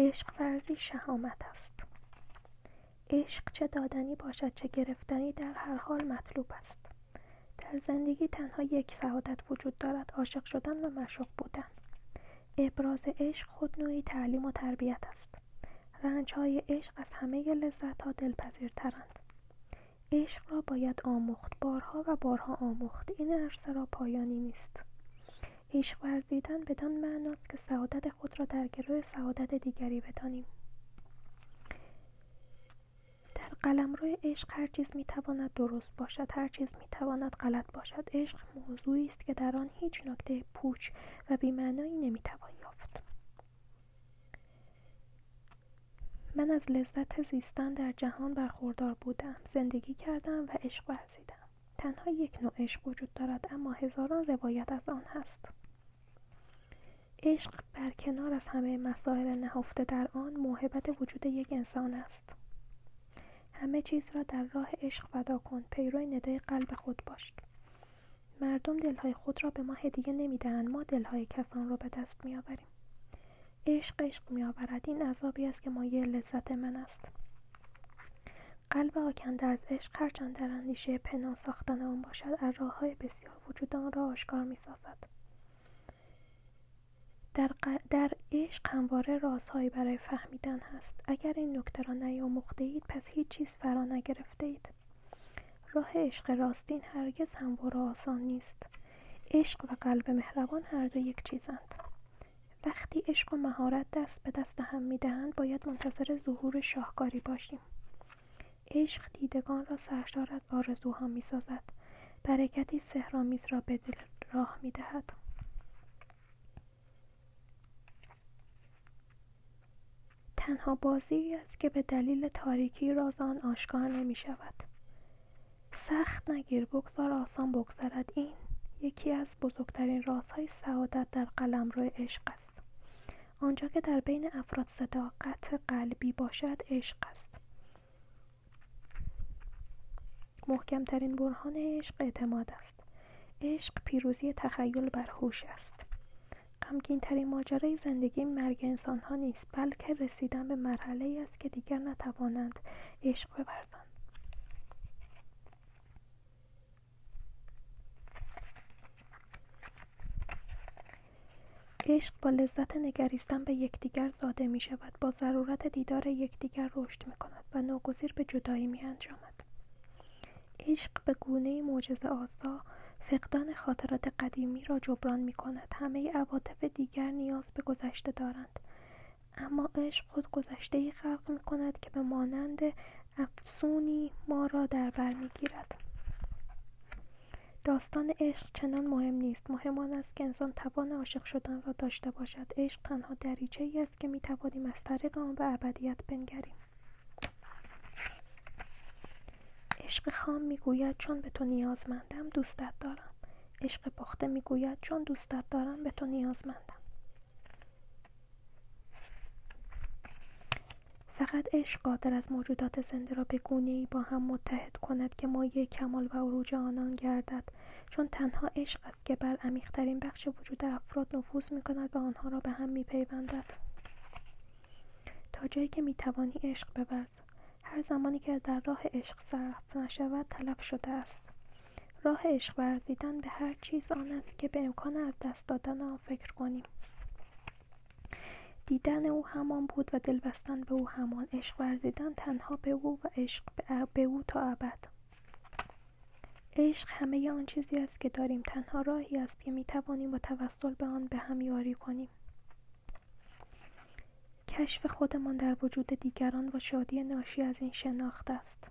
عشق ورزی شهامت است. عشق چه دادنی باشد چه گرفتنی در هر حال مطلوب است. در زندگی تنها یک سعادت وجود دارد عاشق شدن و معشوق بودن. ابراز عشق خود نوعی تعلیم و تربیت است. رنجهای عشق از همه لذت ها دلپذیرترند. عشق را باید آموخت. بارها و بارها آموخت. این عرصه را پایانی نیست. عشق ورزیدن بدان معناست که سعادت خود را در گروه سعادت دیگری بدانیم. در قلمرو عشق هر چیز می‌تواند درست باشد هر چیز می‌تواند غلط باشد. عشق موضوعی است که در آن هیچ نکته پوچ و بیمعنایی نمی‌توان یافت. من از لذت زیستن در جهان برخوردار بودم زندگی کردم و عشق ورزیدم. تنها یک نوع عشق وجود دارد اما هزاران روایت از آن هست. عشق بر کنار از همه مسائل نهفته در آن موهبت وجود یک انسان است. همه چیز را در راه عشق فدا کن پیرو ندای قلب خود باش. مردم دلهای خود را به ما هدیه نمی‌دهند ما دلهای کسان را به دست میآوریم. عشق عشق میآورد. این عذابی است که مایه لذت من است. قلب آکنده از عشق هرچند در اندیشه پنهان ساختن آن باشد از راههای بسیار وجود آن را آشکار می‌سازد. در, در عشق همواره رازهایی برای فهمیدن هست. اگر این نکته را نیاموخته اید پس هیچ چیز فرا نگرفته اید راه عشق راستین هرگز همواره آسان نیست. عشق و قلب مهربان هر دو یک چیزند. وقتی عشق و مهارت دست به دست هم می‌دهند باید منتظر ظهور شاهکاری باشیم. عشق دیدگان را سرشار از آرزوها می‌سازد. برکتی سهرامیز را به دل راه می‌دهد. تنها بازی است که به دلیل تاریکی راز آن آشکار نمی شود سخت نگیر بگذار آسان بگذرد. این یکی از بزرگترین رازهای سعادت در قلمرو عشق است. آنجا که در بین افراد صداقت قلبی باشد عشق است. محکمترین برهان عشق اعتماد است. عشق پیروزی تخیل بر هوش است. غمگین ترین ماجرای زندگی مرگ انسان ها نیست بلکه رسیدن به مرحله است که دیگر نتوانند عشق بورزند. عشق با لذت نگریستن به یکدیگر زاده می شود با ضرورت دیدار یکدیگر رشد می کند و ناگزیر به جدایی می انجامد عشق به گونه معجزه آسا فقدان خاطرات قدیمی را جبران می کند همه عواطف دیگر نیاز به گذشته دارند. اما عشق خود گذشته ای خلق می کند که به مانند افسونی ما را در بر می گیرد داستان عشق چنان مهم نیست. مهم آن است که انسان توان عاشق شدن را داشته باشد. عشق تنها دریچه ای است که می توانیم از طریق آن به ابدیت بنگریم. عشق خام می‌گوید چون به تو نیازمندم دوستت دارم. عشق پخته می‌گوید چون دوستت دارم به تو نیازمندم. فقط عشق قادر از موجودات زنده را به گونه ای با هم متحد کند که مایه کمال و عروج آنان گردد. چون تنها عشق است که بر عمیقترین بخش وجود افراد نفوذ می کند و آنها را به هم می پیوندد. تا جایی که می توانی عشق بورز هر زمانی که در راه عشق صرف نشود تلف شده است. راه عشق ورزیدن به هر چیز آن است که به امکان از دست دادن آن فکر کنیم. دیدن او همان بود و دل بستن به او همان. عشق ورزیدن تنها به او و عشق به او تا ابد. عشق همه آن چیزی است که داریم. تنها راهی است که می توانیم با توسل به آن به هم یاری کنیم. کشف خودمان در وجود دیگران و شادی ناشی از این شناخت است.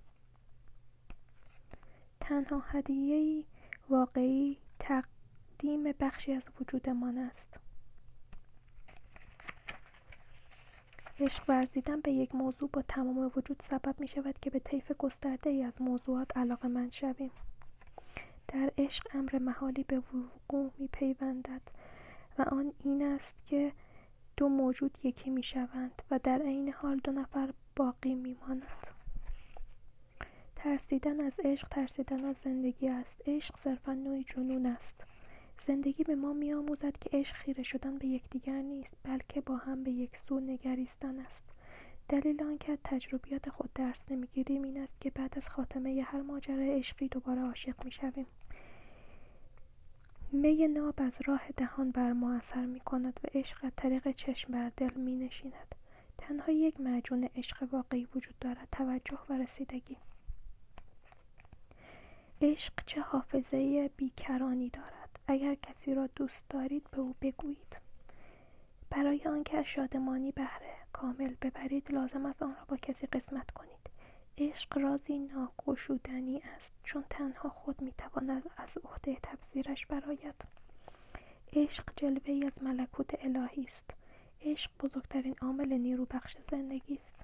تنها هدیه واقعی تقدیم بخشی از وجودمان است. عشق ورزیدن به یک موضوع با تمام وجود سبب می شود که به طیف گسترده ای از موضوعات علاقه من شویم. در عشق امر محالی به وقوع می پیوندد و آن این است که دو موجود یکی می شوند و در عین حال دو نفر باقی می ماند. ترسیدن از عشق ترسیدن از زندگی است. عشق صرفا نوعی جنون است. زندگی به ما میآموزد که عشق خیره شدن به یکدیگر نیست بلکه با هم به یک سو نگریستن است. دلیل آنکه از تجربیات خود درس نمی‌گیریم این است که بعد از خاتمه هر ماجرای عشقی دوباره عاشق می‌شویم. می ناب از راه دهان بر ما اثر می کند و عشق از طریق چشم بر دل می نشیند. تنها یک معجون عشق واقعی وجود دارد. توجه و رسیدگی. عشق چه حافظه بیکرانی دارد. اگر کسی را دوست دارید به او بگویید. برای آنکه از شادمانی بهره کامل ببرید لازم است آن را با کسی قسمت کنید. عشق رازی ناگشودنی است چون تنها خود می‌تواند از عهده تفسیرش برآید. عشق جلوه از ملکوت الهی است. عشق بزرگترین عامل نیرو بخش زندگی است.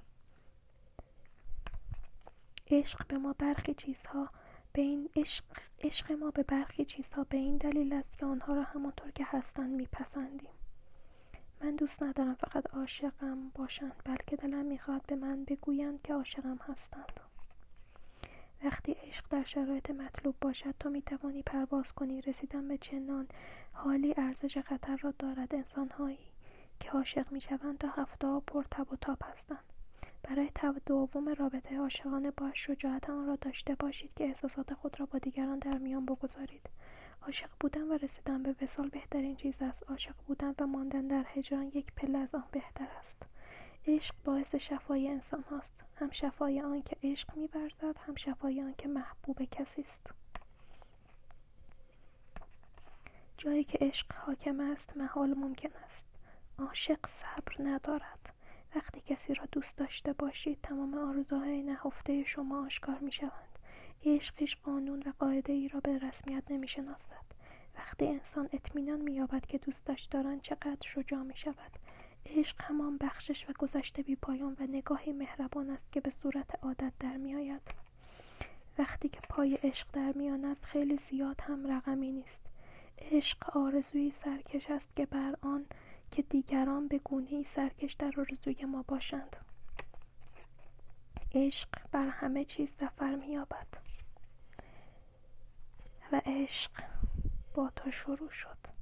عشق به ما برخی چیزها به این عشق, عشق ما به برخی چیزها به این دلیل است که آنها را همانطور که هستند میپسندیم. من دوست ندارم فقط عاشقم باشند بلکه دلم می‌خواد به من بگویند که عاشقم هستند. وقتی عشق در شرایط مطلوب باشد تو می‌توانی پرواز کنی. رسیدن به چنان حالی ارزش خطر را دارد. انسانهایی که عاشق می‌شوند تا هفته پر تب و تاب هستند. برای دوم رابطه عاشقانه باش شجاعت آن را داشته باشید که احساسات خود را با دیگران در میان بگذارید. عاشق بودن و رسیدن به وسال بهترین چیز است. عاشق بودن و ماندن در هجران یک پله از آن بهتر است. عشق باعث شفای انسان هاست. هم شفای آن که عشق میورزد هم شفای آن که محبوب کسی است. جایی که عشق حاکم است محال ممکن است. عاشق صبر ندارد. وقتی کسی را دوست داشته باشید تمام آرزوهای نهفته شما آشکار می شوند عشق هیچ قانون و قاعده ای را به رسمیت نمی شناسد. وقتی انسان اطمینان مییابد که دوستش دارند چقدر شجاع می شود عشق همان بخشش و گذشته بی پایان و نگاهی مهربان است که به صورت عادت در می آید. وقتی که پای عشق در میان است خیلی زیاد هم رقمی نیست عشق آرزوی سرکش است که بر آن که دیگران به گونه سرکش در آرزوی ما باشند. عشق بر همه چیز زفر مییابد. و عشق با تو شروع شد.